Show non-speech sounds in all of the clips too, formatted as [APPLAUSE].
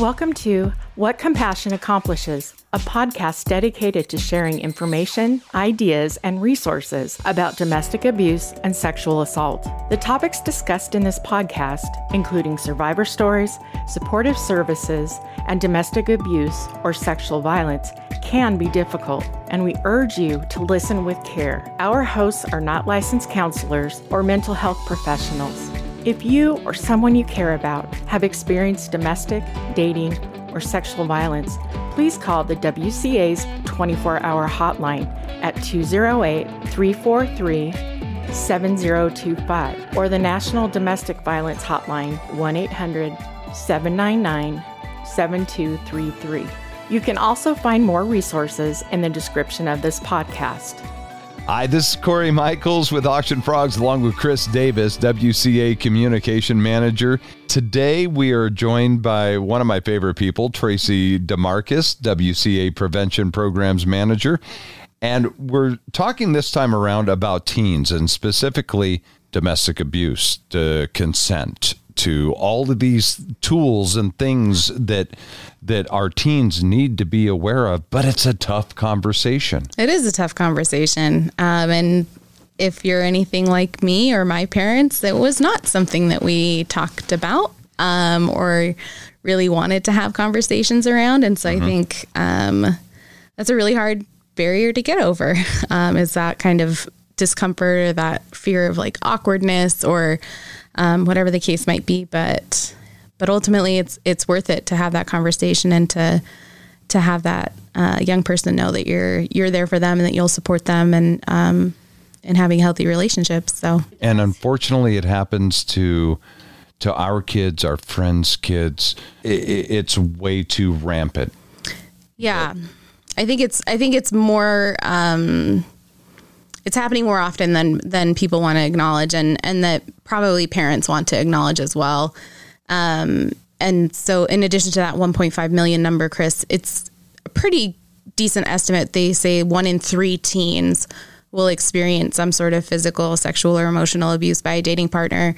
Welcome to What Compassion Accomplishes, a podcast dedicated to sharing information, ideas, and resources about domestic abuse and sexual assault. The topics discussed in this podcast, including survivor stories, supportive services, and domestic abuse or sexual violence, can be difficult, and we urge you to listen with care. Our hosts are not licensed counselors or mental health professionals. If you or someone you care about have experienced domestic, dating, or sexual violence, please call the WCA's 24 hour hotline at 208 343 7025 or the National Domestic Violence Hotline 1 800 799 7233. You can also find more resources in the description of this podcast. Hi, this is Corey Michaels with Auction Frogs, along with Chris Davis, WCA Communication Manager. Today, we are joined by one of my favorite people, Tracy DeMarcus, WCA Prevention Programs Manager. And we're talking this time around about teens and specifically domestic abuse, consent, to all of these tools and things that that our teens need to be aware of, but it's a tough conversation. It is a tough conversation. Um, and if you're anything like me or my parents, it was not something that we talked about um, or really wanted to have conversations around. And so mm-hmm. I think um, that's a really hard barrier to get over [LAUGHS] um, is that kind of discomfort or that fear of like awkwardness or um, whatever the case might be. But but ultimately it's it's worth it to have that conversation and to to have that uh, young person know that you're you're there for them and that you'll support them and um, and having healthy relationships. So and unfortunately, it happens to to our kids, our friends' kids. It, it's way too rampant. Yeah, I think it's I think it's more. Um, it's happening more often than than people want to acknowledge, and and that probably parents want to acknowledge as well. Um, and so, in addition to that 1.5 million number, Chris, it's a pretty decent estimate. They say one in three teens will experience some sort of physical, sexual, or emotional abuse by a dating partner.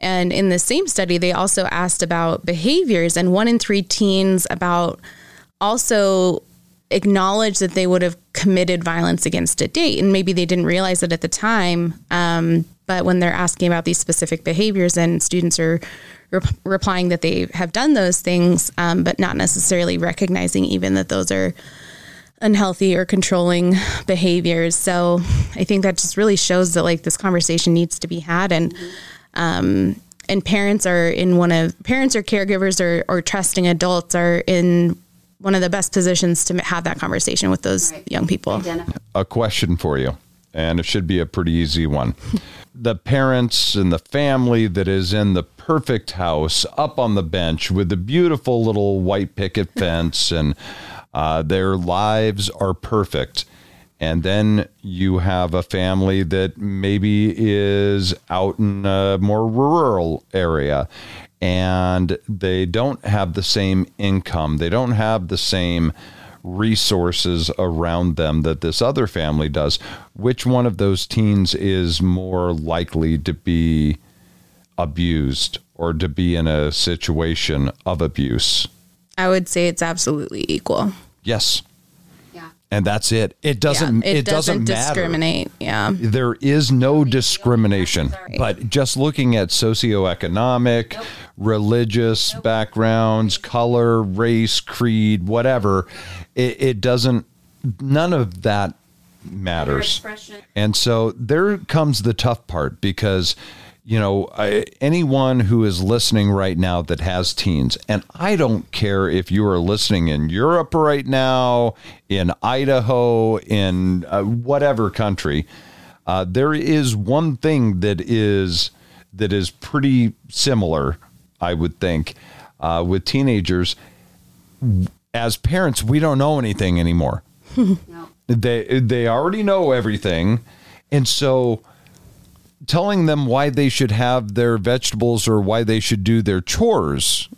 And in the same study, they also asked about behaviors, and one in three teens about also acknowledge that they would have committed violence against a date. And maybe they didn't realize it at the time. Um, but when they're asking about these specific behaviors and students are re- replying that they have done those things, um, but not necessarily recognizing even that those are unhealthy or controlling behaviors. So I think that just really shows that like this conversation needs to be had and um, and parents are in one of parents or caregivers or, or trusting adults are in one of the best positions to have that conversation with those right. young people. A question for you, and it should be a pretty easy one. [LAUGHS] the parents and the family that is in the perfect house up on the bench with the beautiful little white picket [LAUGHS] fence and uh, their lives are perfect. And then you have a family that maybe is out in a more rural area and they don't have the same income. They don't have the same resources around them that this other family does. Which one of those teens is more likely to be abused or to be in a situation of abuse? I would say it's absolutely equal. Yes. Yeah. And that's it. It doesn't yeah, it, it, doesn't, doesn't discriminate. Yeah. There is no discrimination. But just looking at socioeconomic, nope. Religious backgrounds, color, race, creed, whatever, it, it doesn't none of that matters. And so there comes the tough part because you know, I, anyone who is listening right now that has teens, and I don't care if you are listening in Europe right now, in Idaho, in uh, whatever country, uh, there is one thing that is that is pretty similar, I would think, uh, with teenagers. As parents, we don't know anything anymore. [LAUGHS] no. They they already know everything, and so telling them why they should have their vegetables or why they should do their chores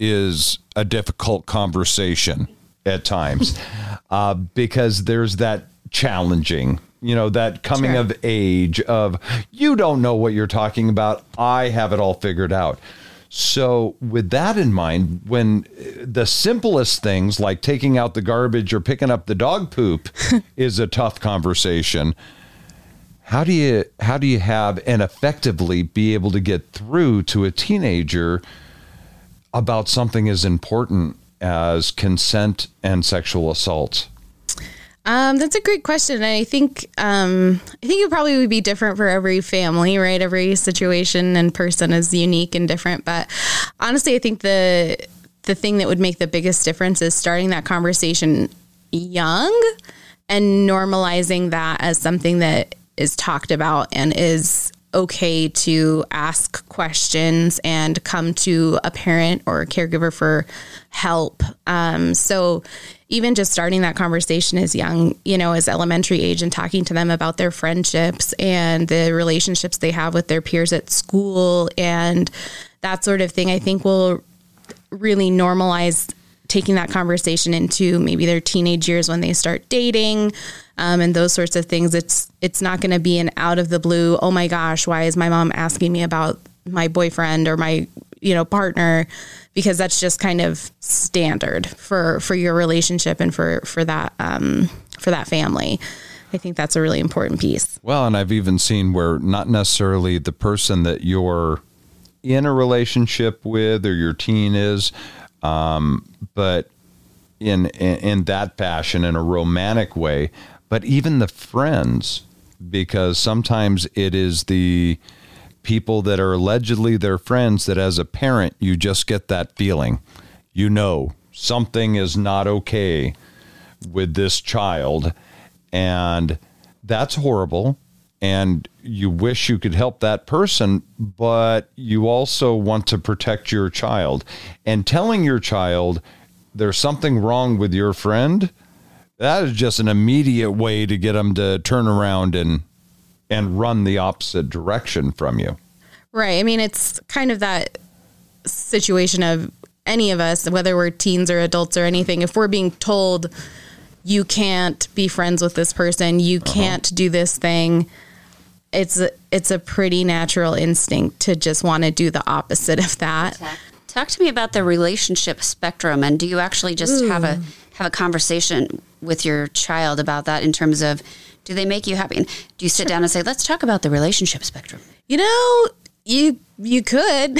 is a difficult conversation at times [LAUGHS] uh, because there's that challenging you know that coming sure. of age of you don't know what you're talking about i have it all figured out So, with that in mind, when uh, the simplest things like taking out the garbage or picking up the dog poop [LAUGHS] is a tough conversation, how do you how do you have and effectively be able to get through to a teenager about something as important as consent and sexual assault? Um, that's a great question. I think um, I think it probably would be different for every family, right? Every situation and person is unique and different. But honestly, I think the the thing that would make the biggest difference is starting that conversation young and normalizing that as something that is talked about and is okay to ask questions and come to a parent or a caregiver for help. Um, so even just starting that conversation as young, you know, as elementary age and talking to them about their friendships and the relationships they have with their peers at school and that sort of thing, I think will really normalize taking that conversation into maybe their teenage years when they start dating um, and those sorts of things. It's it's not going to be an out of the blue. Oh my gosh, why is my mom asking me about my boyfriend or my you know partner? Because that's just kind of standard for for your relationship and for for that um, for that family. I think that's a really important piece. Well, and I've even seen where not necessarily the person that you're in a relationship with or your teen is, um, but in, in in that fashion, in a romantic way, but even the friends, because sometimes it is the people that are allegedly their friends that as a parent, you just get that feeling. You know, something is not okay with this child. And that's horrible. And you wish you could help that person, but you also want to protect your child. And telling your child there's something wrong with your friend that is just an immediate way to get them to turn around and and run the opposite direction from you. Right. I mean, it's kind of that situation of any of us, whether we're teens or adults or anything, if we're being told you can't be friends with this person, you uh-huh. can't do this thing, it's a, it's a pretty natural instinct to just want to do the opposite of that. Talk to me about the relationship spectrum and do you actually just Ooh. have a have a conversation with your child about that in terms of do they make you happy? And do you sit sure. down and say, let's talk about the relationship spectrum? You know, you you could. [LAUGHS]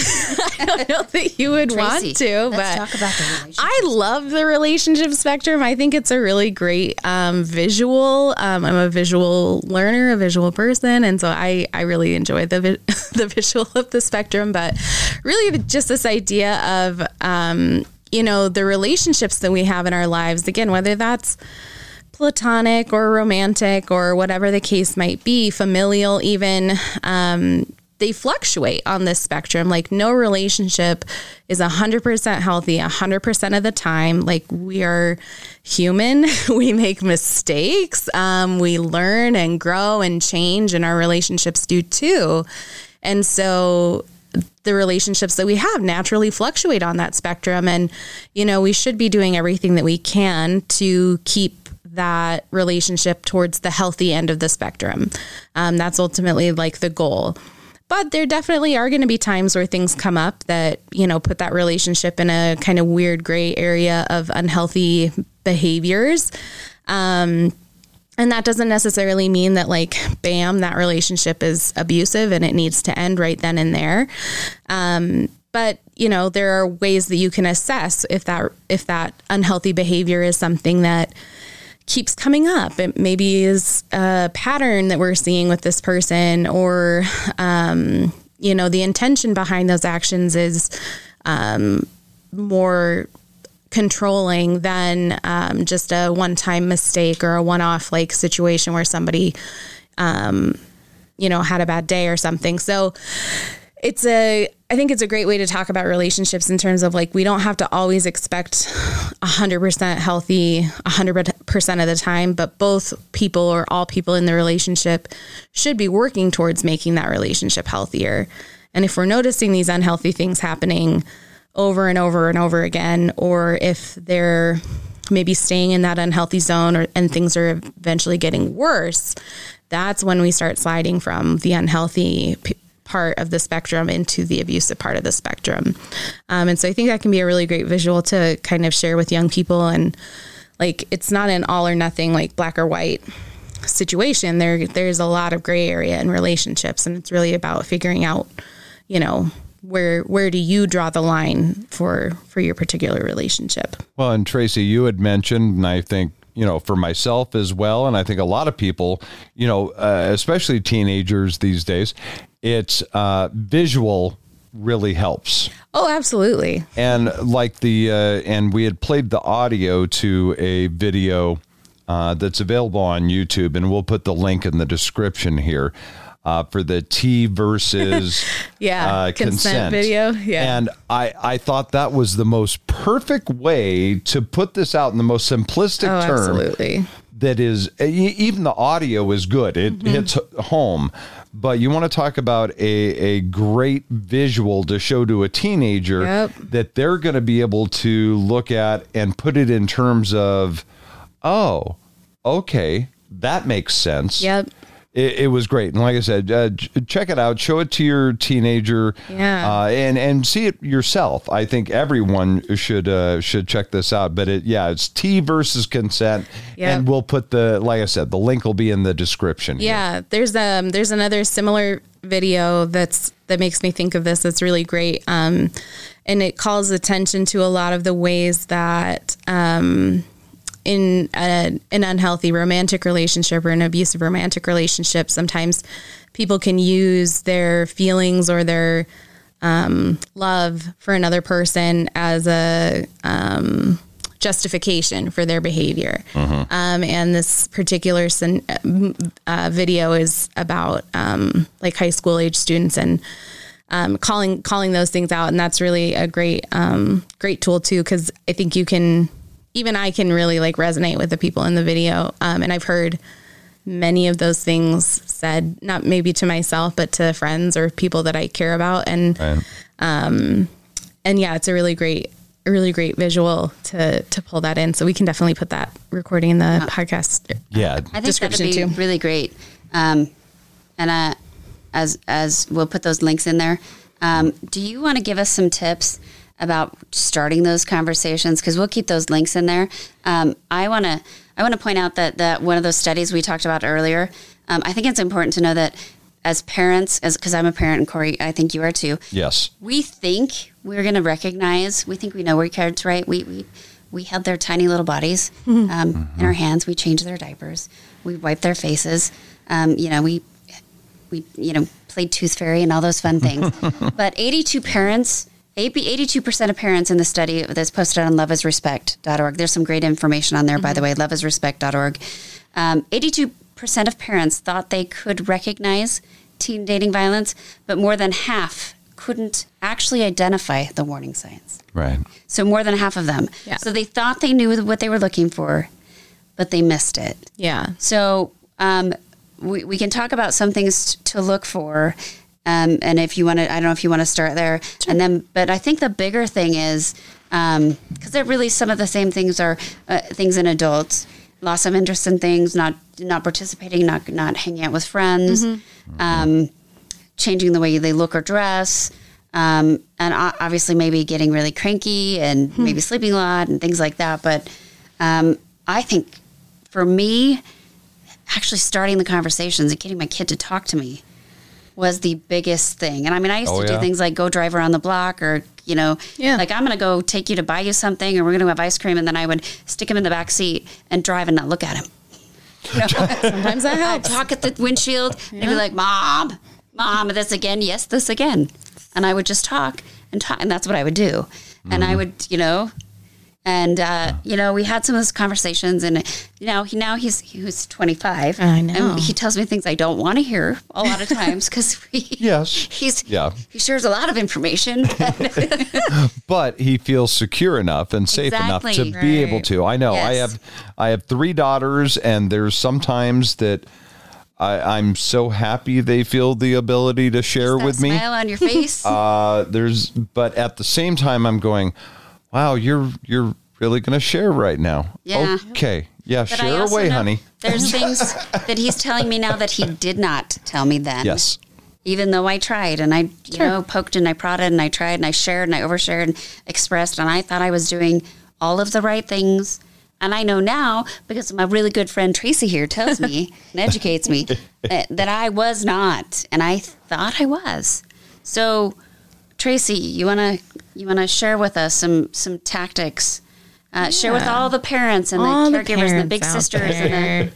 I don't know that you would Tracy, want to, but talk about the relationship. I love the relationship spectrum. I think it's a really great um, visual. Um, I'm a visual learner, a visual person, and so I I really enjoy the [LAUGHS] the visual of the spectrum. But really, just this idea of um, you know, the relationships that we have in our lives, again, whether that's platonic or romantic or whatever the case might be, familial even, um, they fluctuate on this spectrum. Like no relationship is 100% healthy 100% of the time. Like we are human, [LAUGHS] we make mistakes, um, we learn and grow and change, and our relationships do too. And so the relationships that we have naturally fluctuate on that spectrum. And, you know, we should be doing everything that we can to keep that relationship towards the healthy end of the spectrum. Um, that's ultimately like the goal. But there definitely are going to be times where things come up that, you know, put that relationship in a kind of weird gray area of unhealthy behaviors. Um, and that doesn't necessarily mean that, like, bam, that relationship is abusive and it needs to end right then and there. Um, but you know, there are ways that you can assess if that if that unhealthy behavior is something that keeps coming up. It maybe is a pattern that we're seeing with this person, or um, you know, the intention behind those actions is um, more controlling than um, just a one time mistake or a one off like situation where somebody, um, you know, had a bad day or something. So it's a, I think it's a great way to talk about relationships in terms of like, we don't have to always expect 100% healthy 100% of the time, but both people or all people in the relationship should be working towards making that relationship healthier. And if we're noticing these unhealthy things happening, over and over and over again, or if they're maybe staying in that unhealthy zone or, and things are eventually getting worse, that's when we start sliding from the unhealthy p- part of the spectrum into the abusive part of the spectrum. Um, and so I think that can be a really great visual to kind of share with young people. And like, it's not an all or nothing, like black or white situation. There, there's a lot of gray area in relationships, and it's really about figuring out, you know, where where do you draw the line for for your particular relationship? Well and tracy you had mentioned and i think you know for myself as well and i think a lot of people you know uh, especially teenagers these days it's uh, visual really helps. Oh absolutely. And like the uh, and we had played the audio to a video uh, that's available on youtube and we'll put the link in the description here uh, for the Tea versus [LAUGHS] yeah uh, consent, consent, video. Yeah, and I I thought that was the most perfect way to put this out in the most simplistic oh, term. Absolutely. That is even the audio is good. It mm-hmm. hits home. But you want to talk about a, a great visual to show to a teenager yep. that they're going to be able to look at and put it in terms of, oh, okay, that makes sense. Yep it, it, was great. And like I said, uh, check it out. Show it to your teenager, yeah, uh, and and see it yourself. I think everyone should uh, should check this out. But it, yeah, it's Tea versus consent, yep. and we'll put the like I said, the link will be in the description. Yeah, here. there's um there's another similar video that's that makes me think of this. That's really great. Um, and it calls attention to a lot of the ways that um in a, an unhealthy romantic relationship or an abusive romantic relationship, sometimes people can use their feelings or their um, love for another person as a um, justification for their behavior. Mm-hmm. Um, and this particular uh, video is about um, like high school age students and um, calling calling those things out, and that's really a great um, great tool too because I think you can even I can really like resonate with the people in the video. Um, and I've heard many of those things said, not maybe to myself, but to friends or people that I care about. And, right. um, and yeah, it's a really great, a really great visual to, to pull that in. So we can definitely put that recording in the uh, podcast. Yeah. I think that'd be too. really great. Um, and, uh, as, as we'll put those links in there. Um, do you want to give us some tips about starting those conversations because we'll keep those links in there. Um, I want to I want to point out that that one of those studies we talked about earlier. Um, I think it's important to know that as parents, as because I'm a parent and Corey, I think you are too. Yes, we think we're going to recognize. We think we know we're kids, right? We we we held their tiny little bodies mm-hmm. Um, mm-hmm. in our hands. We changed their diapers. We wiped their faces. Um, you know, we we you know played tooth fairy and all those fun things. [LAUGHS] but 82 parents 82% of parents in the study that's posted on loveisrespect.org. There's some great information on there, mm-hmm. by the mm-hmm. way, loveisrespect.org. Um, 82% of parents thought they could recognize teen dating violence, but more than half couldn't actually identify the warning signs. Right. So more than half of them. Yeah. So they thought they knew what they were looking for, but they missed it. Yeah. So um, we, we can talk about some things to look for um, and if you want to, I don't know if you want to start there. Sure. And then, but I think the bigger thing is, because um, they're really some of the same things are uh, things in adults loss of interest in things, not not participating, not not hanging out with friends, mm-hmm. um, changing the way they look or dress, um, and obviously maybe getting really cranky and mm-hmm. maybe sleeping a lot and things like that. But um, I think for me, actually starting the conversations and getting my kid to talk to me was the biggest thing. And I mean, I used oh, to do things like go drive around the block or, you know, yeah. like I'm going to go take you to buy you something or we're going to have ice cream. And then I would stick him in the back seat and drive and not look at him. [LAUGHS] You know? [LAUGHS] Sometimes I help. talk at the windshield yeah. and be like, Mom, Mom, this again. Yes, this again. And I would just talk and talk. And that's what I would do. Mm-hmm. And I mm-hmm. would, you know, and uh, you know, we had some of those conversations, and you know, he now he's he was 25. I know. And he tells me things I don't want to hear a lot of times because [LAUGHS] yes, he's yeah he shares a lot of information, [LAUGHS] [LAUGHS] but he feels secure enough and safe exactly. enough to right. be able to. I know. Yes. I have I have three daughters, and there's sometimes that. I, am so happy they feel the ability to share with me. Smile on your face. Uh, there's, but at the same time, I'm going wow, you're you're really going to share right now. Yeah. Okay. Yeah, but share away, honey. There's [LAUGHS] things that he's telling me now that he did not tell me then. Yes. even though I tried and I, you know, poked and I prodded and I tried and I shared and I overshared and expressed and I thought I was doing all of the right things. And I know now because my really good friend Tracy here tells me [LAUGHS] and educates me that, that I was not, and I thought I was. So, Tracy, you wanna you wanna share with us some some tactics? Uh, Share with all the parents and All the the caregivers and the big sisters and the.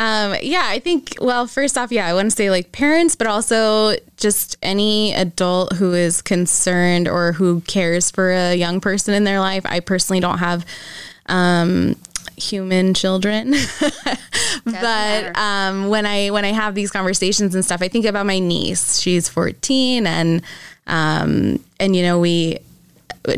Um, yeah, I think, well, first off, yeah, I want to say like parents, but also just any adult who is concerned or who cares for a young person in their life. I personally don't have um, human children, [LAUGHS] but um, when I when I have these conversations and stuff, I think about my niece. She's 14, and um, and you know we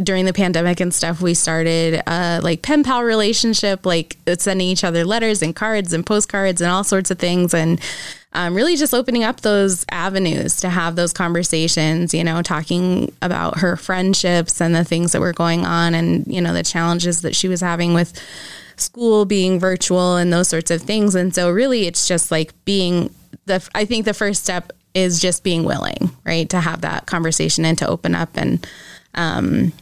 during the pandemic and stuff, we started a like pen pal relationship, like sending each other letters and cards and postcards and all sorts of things. And um, really just opening up those avenues to have those conversations, you know, talking about her friendships and the things that were going on and, you know, the challenges that she was having with school being virtual and those sorts of things. And so really it's just like being the, I think the first step is just being willing, right, to have that conversation and to open up and, um,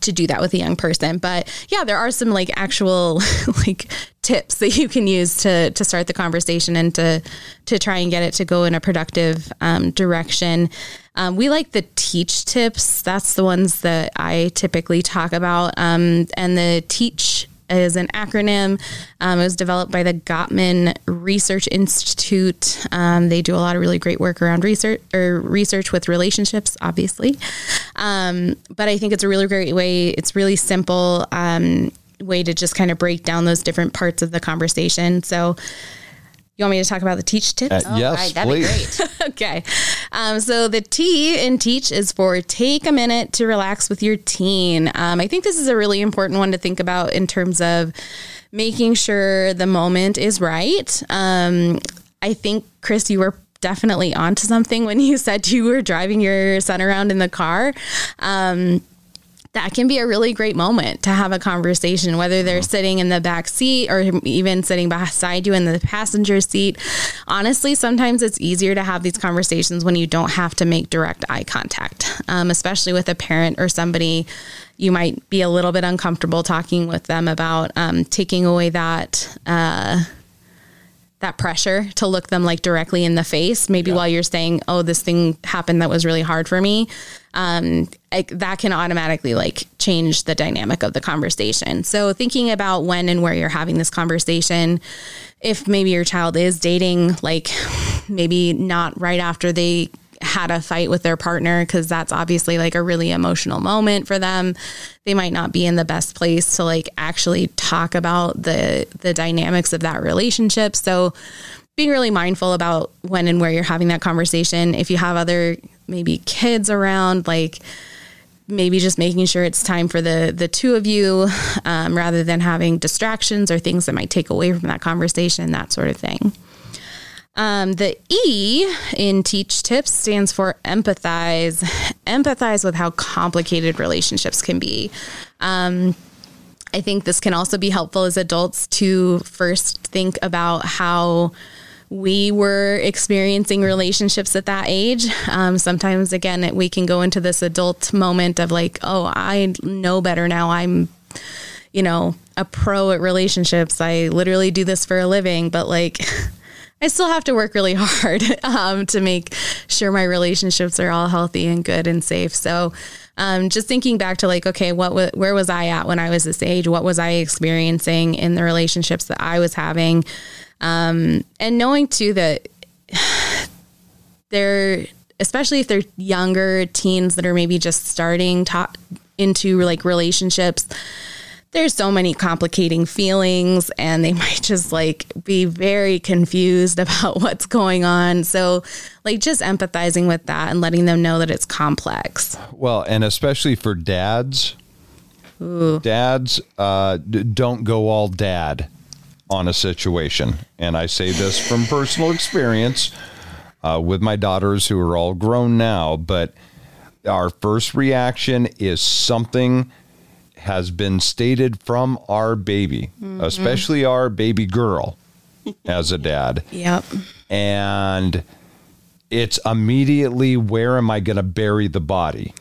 to do that with a young person. But yeah, there are some like actual [LAUGHS] like tips that you can use to to start the conversation and to to try and get it to go in a productive um, direction. Um, we like the teach tips. That's the ones that I typically talk about. Um, and the teach is an acronym. Um, it was developed by the Gottman Research Institute. Um, they do a lot of really great work around research or research with relationships, obviously. Um, but I think it's a really great way. It's really simple um, way to just kind of break down those different parts of the conversation. So. You want me to talk about the teach tips? Uh, yes, right, that'd be please. great. [LAUGHS] okay. Um, so the T in teach is for take a minute to relax with your teen. Um, I think this is a really important one to think about in terms of making sure the moment is right. Um, I think, Chris, you were definitely onto something when you [LAUGHS] said you were driving your son around in the car. Um, that can be a really great moment to have a conversation, whether they're sitting in the back seat or even sitting beside you in the passenger seat. Honestly, sometimes it's easier to have these conversations when you don't have to make direct eye contact, um, especially with a parent or somebody you might be a little bit uncomfortable talking with them about um, taking away that. Uh, that pressure to look them like directly in the face maybe while you're saying oh this thing happened that was really hard for me um, I, that can automatically like change the dynamic of the conversation. So thinking about when and where you're having this conversation if maybe your child is dating like [LAUGHS] maybe not right after they had a fight with their partner because that's obviously like a really emotional moment for them. They might not be in the best place to like actually talk about the the dynamics of that relationship. So being really mindful about when and where you're having that conversation if you have other maybe kids around like maybe just making sure it's time for the the two of you um, rather than having distractions or things that might take away from that conversation that sort of thing um, the E in Teach Tips stands for empathize. Empathize with how complicated relationships can be. Um, I think this can also be helpful as adults to first think about how we were experiencing relationships at that age. Um, sometimes, again, we can go into this adult moment of like, oh, I know better now. I'm, you know, a pro at relationships. I literally do this for a living, but like, [LAUGHS] I still have to work really hard [LAUGHS] um, to make sure my relationships are all healthy and good and safe. So, um, just thinking back to like, okay, what where was I at when I was this age? What was I experiencing in the relationships that I was having? Um, and knowing too that [SIGHS] they're, especially if they're younger teens that are maybe just starting to, into like relationships, there's so many complicating feelings and they [LAUGHS] might just like be very confused [LAUGHS] about what's going on. So, like, just empathizing with that and letting them know that it's complex. Well, and especially for dads, dads uh, d- don't go all dad on a situation. And I say this from personal experience uh, with my daughters who are all grown now, but our first reaction is something has been stated from our baby, especially our baby girl [LAUGHS] as a dad Yep. and it's immediately where am I going to bury the body?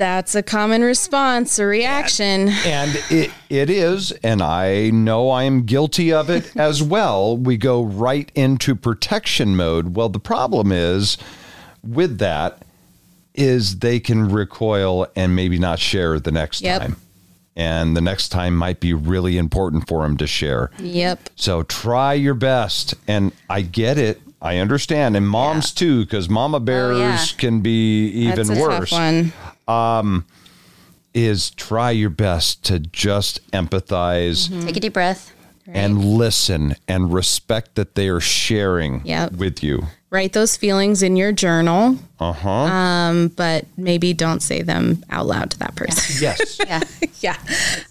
That's a common response a reaction. And it, it is, and I know I am guilty of it [LAUGHS] as well. We go right into protection mode. Well, the problem is with that is they can recoil and maybe not share the next Yep. time. And the next time might be really important for them to share. Yep. So try your best. And I get it. I understand. And moms too, because mama oh, bears yeah. can be even worse tough one. is try your best to just empathize Take a deep breath. and listen and respect that they are sharing Yep. with you. Write those feelings in your journal, Uh huh. um, but maybe don't say them out loud to that person. yes. [LAUGHS] Yeah. [LAUGHS] yeah.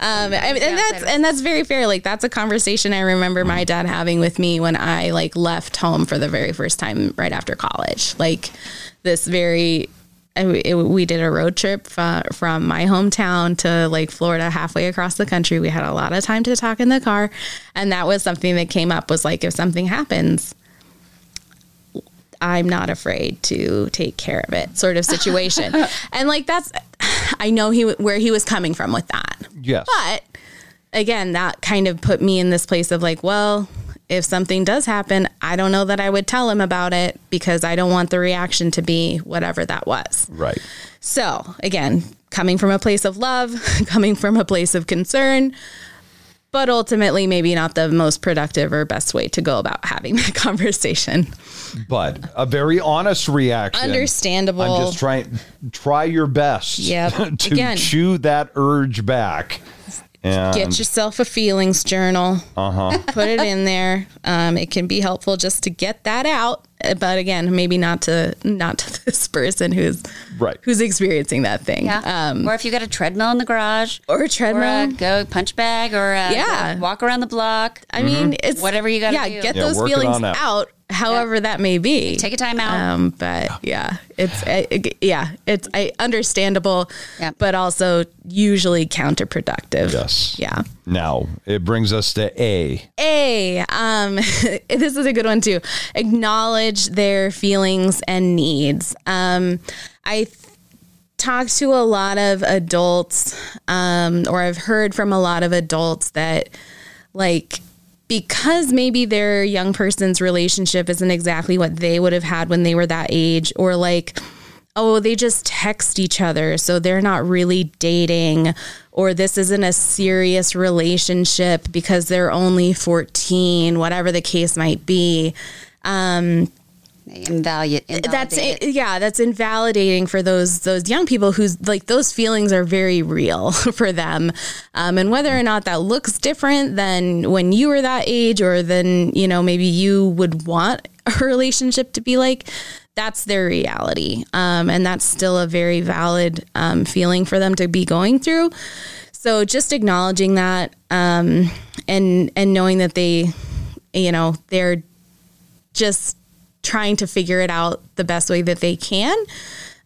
Um, I mean, and that's and that's very fair. Like that's a conversation I remember my dad having with me when I like left home for the very first time right after college. Like this very. I- it- we did a road trip uh, from my hometown to like Florida, halfway across the country. We had a lot of time to talk in the car, and that was something that came up. Was like if something happens, I'm not afraid to take care of it, sort of situation. [LAUGHS] and like that's, I know he where he was coming from with that. Yes. But again, that kind of put me in this place of like, well, if something does happen, I don't know that I would tell him about it because I don't want the reaction to be whatever that was. right. So, again, coming from a place of love, [LAUGHS] coming from a place of concern, but ultimately maybe not the most productive or best way to go about having [LAUGHS] that conversation. But a very honest reaction. Understandable. I'm just trying try your best Yep. [LAUGHS] to Again. chew that urge back. And Get yourself a feelings journal. Uh-huh. [LAUGHS] Put it in there. Um, it can be helpful just to get that out. Uh, But again, maybe not to not to [LAUGHS] this person who's Right. who's experiencing that thing. Yeah. Um, or if you got a treadmill in the garage, or a or a treadmill. go punch bag, or a Yeah. go walk around the block. I mean, it's Whatever you gotta Yeah, do. get Yeah, those feelings out. out. However that may be. Take a time out. Um, but yeah, it's uh, yeah, it's I understandable, Yep. but also usually counterproductive. Yes. Yeah. Now it brings us to A. A, um, [LAUGHS] this is a good one too. Acknowledge their feelings and needs. Um, I th- talked to a lot of adults, um, or I've heard from a lot of adults that, like, because maybe their young person's relationship isn't exactly what they would have had when they were that age, or like, oh, they just text each other, so they're not really dating, or this isn't a serious relationship because they're only 14, whatever the case might be. They invalidate. That's it, yeah, that's invalidating for those those young people who's like those feelings are very real [LAUGHS] for them, um, and whether or not that looks different than when you were that age, or than you know maybe you would want a [LAUGHS] relationship to be like, that's their reality, um, and that's still a very valid um, feeling for them to be going through. So just acknowledging that, um, and and knowing that they, you know, they're just trying to figure it out the best way that they can.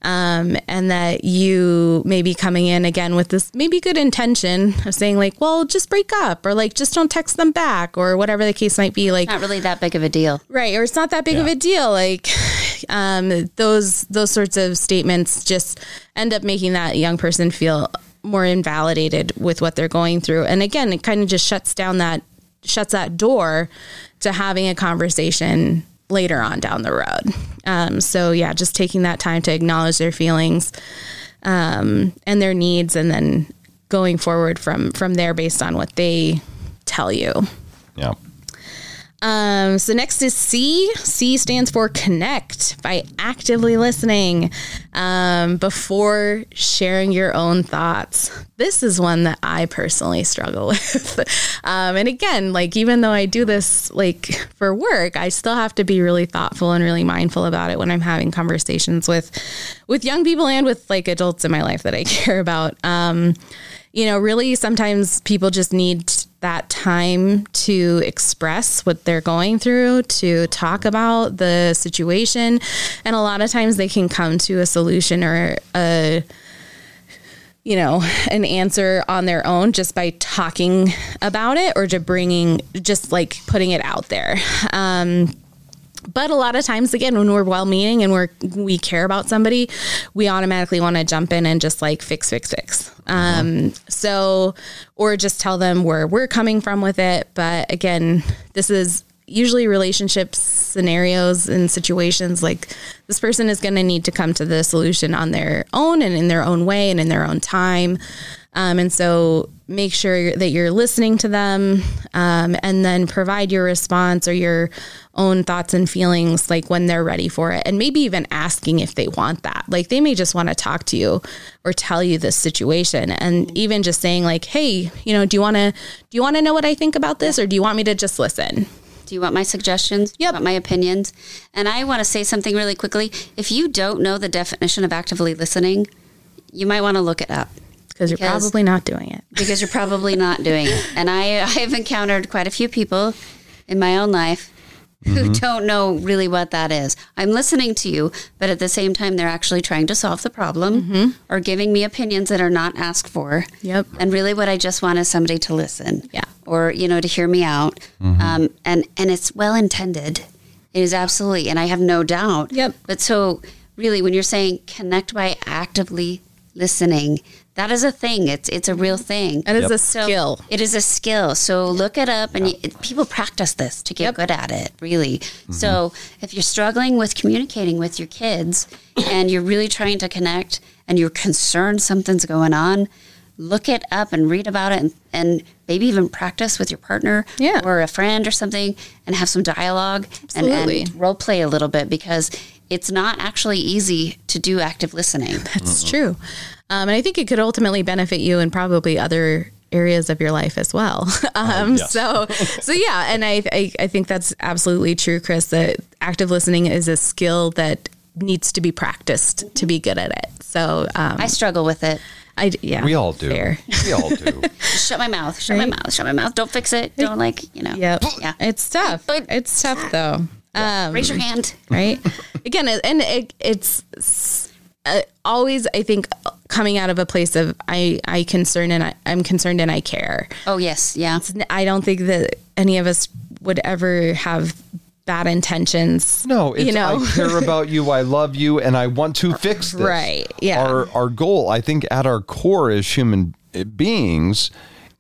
Um, and that you may be coming in again with this maybe good intention of saying like, well, just break up or like, just don't text them back or whatever the case might be. Like, Not really that big of a deal. right. Or it's not that big of a deal. Like, um, those, those sorts of statements just end up making that young person feel more invalidated with what they're going through. And again, it kind of just shuts down that, shuts that door to having a conversation later on down the road. Um, so yeah, just taking that time to acknowledge their feelings um, and their needs, and then going forward from from there based on what they tell you. Yeah. Um, so next is C. C stands for connect by actively listening um, before sharing your own thoughts. This is one that I personally struggle [LAUGHS] with. um, and again, like even though I do this like for work, I still have to be really thoughtful and really mindful about it when I'm having conversations with with young people and with like adults in my life that I [LAUGHS] care about. Um, you know, really sometimes people just need that time to express what they're going through, to talk about the situation. And a lot of times they can come to a solution or a, you know, an answer on their own just by talking about it or just bringing, just like putting it out there. Um, But a lot of times, again, when we're well meaning and we're, we care about somebody, we automatically want to jump in and just like fix, fix, fix. Um, so, or just tell them where we're coming from with it. But again, this is usually relationship scenarios and situations like this person is going to need to come to the solution on their own and in their own way and in their own time. Um, and so make sure that you're listening to them um, and then provide your response or your own thoughts and feelings like when they're ready for it. And maybe even asking if they want that. Like they may just want to talk to you or tell you this situation. And even just saying, like, hey, you know, do you want to do you want to know what I think about this or do you want me to just listen? Do you want my suggestions? Do you Yep. want my opinions? And I want to say something really quickly. If you don't know the definition of actively listening, you might want to look it up Because you're probably not doing it. [LAUGHS] because you're probably not doing it. And I, [LAUGHS] I've encountered quite a few people in my own life who mm-hmm. don't know really what that is. I'm listening to you, but at the same time, they're actually trying to solve the problem mm-hmm. or giving me opinions that are not asked for. Yep. And really, what I just want is somebody to listen. Yeah. Or you know to hear me out. Mm-hmm. Um, and and it's well intended. It is absolutely, and I have no doubt. Yep. But so really, when you're saying connect by actively listening, that is a thing. It's it's a real thing. That is a So skill. it is a skill. So look it up, and you, people practice this to get Yep. good at it. Really. Mm-hmm. So if you're struggling with communicating with your kids, and you're really trying to connect, and you're concerned something's going on, look it up and read about it, and, and maybe even practice with your partner Yeah. or a friend or something, and have some dialogue and, Absolutely. and role play a little bit because it's not actually easy to do active listening. It's true. Um, and I think it could ultimately benefit you and probably other areas of your life as well. [LAUGHS] Um, yes. So, so yeah, and I, I, I think that's absolutely true, Chris, that active listening is a skill that needs to be practiced to be good at it. So, um, I struggle with it. I, yeah, We all do. fair. We all do. [LAUGHS] Shut my mouth. Shut Right. my mouth. Shut my mouth. Don't fix it. Don't like you know. Yep. Yeah. It's tough. But- It's tough though. Um, Raise your hand. right? Again, and it, it's uh, always, I think, coming out of a place of I, I concern and I, I'm concerned and I care. Oh yes, yeah. I don't think that any of us would ever have bad intentions. No, it's you know, I care about you, I love you, and I want to fix this. Right, yeah. Our our goal, I think, at our core as human beings,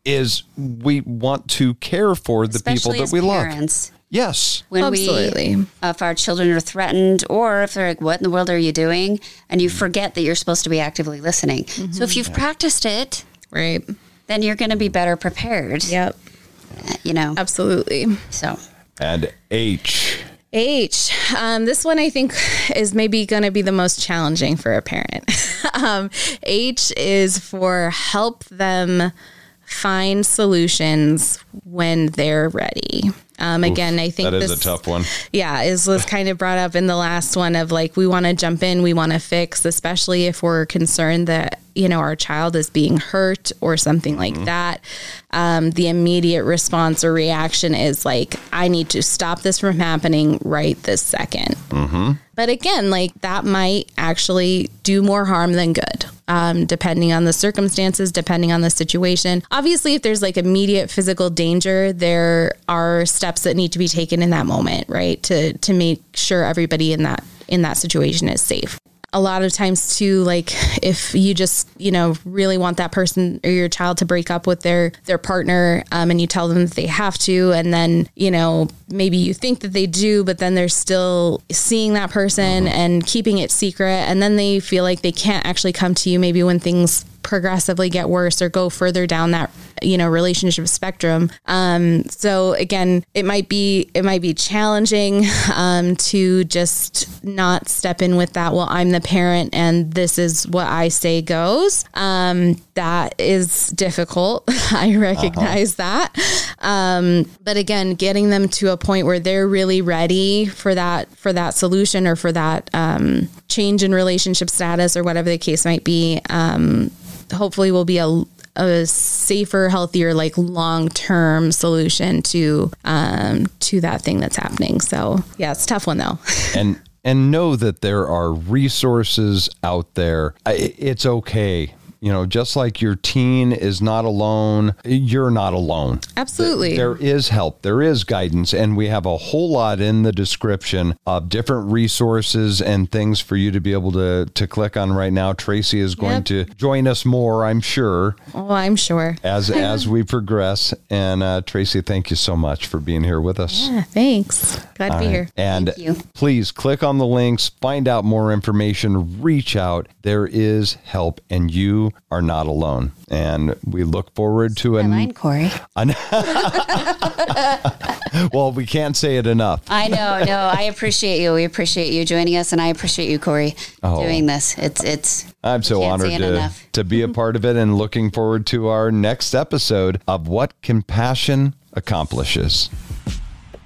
is we want to care for the Especially people that as we love. Parents. Yes. When Absolutely. we, if our children are threatened, or if they're like, "What in the world are you doing?" and you forget that you're supposed to be actively listening. So if you've practiced it, right? then you're going to be better prepared. Yep, You know. absolutely. So And H. H. Um, this one I think is maybe going to be the most challenging for a parent. [LAUGHS] um, H is for help them find solutions when they're ready. Um, again, I think That is this, a tough one. yeah, is was [LAUGHS] kind of brought up in the last one of like we want to jump in, we want to fix, especially if we're concerned that you know our child is being hurt or something like that. Um, the immediate response or reaction is like, I need to stop this from happening right this 2nd But again, like that might actually do more harm than good, um, depending on the circumstances, depending on the situation. Obviously, if there's like immediate physical danger, there are steps that need to be taken in that moment, right? To to make sure everybody in that in that situation is safe. A lot of times too, like if you just you know really want that person or your child to break up with their their partner, um, and you tell them that they have to, and then you know maybe you think that they do, but then they're still seeing that person and keeping it secret, and then they feel like they can't actually come to you maybe when things progressively get worse or go further down that you know relationship spectrum. Um so again it might be it might be challenging um to just not step in with that well i'm the parent and this is what i say goes. Um that is difficult. [LAUGHS] I recognize that. Um but again getting them to a point where they're really ready for that for that solution or for that um change in relationship status or whatever the case might be um hopefully will be a, a safer, healthier, like long term solution to um, to that thing that's happening. So yeah, it's tough one though. [LAUGHS] and and know that there are resources out there. It's okay. You know, just like your teen is not alone, you're not alone. Absolutely. There is help, there is guidance, and we have a whole lot in the description of different resources and things for you to be able to to click on right now. Tracy is going Yep. to join us more, I'm sure, oh, I'm sure. as [LAUGHS] as we progress. And uh, Tracy, thank you so much for being here with us. Yeah, thanks. Glad to be here. And please click on the links, find out more information, reach out. There is help, and you are not alone. And we look forward to I a. line, Corey. [LAUGHS] Well, we can't say it enough. I know, no, I appreciate you. We appreciate you joining us, and I appreciate you, Corey, Oh. doing this. It's it's. I'm so honored to, enough. to be a part of it and looking forward to our next episode of What Compassion Accomplishes.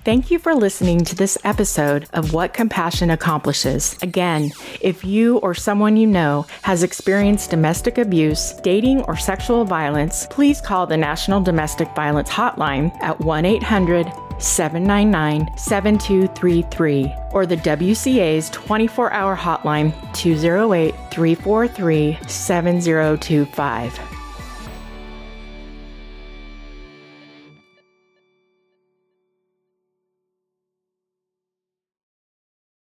Thank you for listening to this episode of What Compassion Accomplishes. Again, if you or someone you know has experienced domestic abuse, dating, or sexual violence, please call the National Domestic Violence Hotline at 1 800 799 7233 or the WCA's 24 hour hotline 208 343 7025.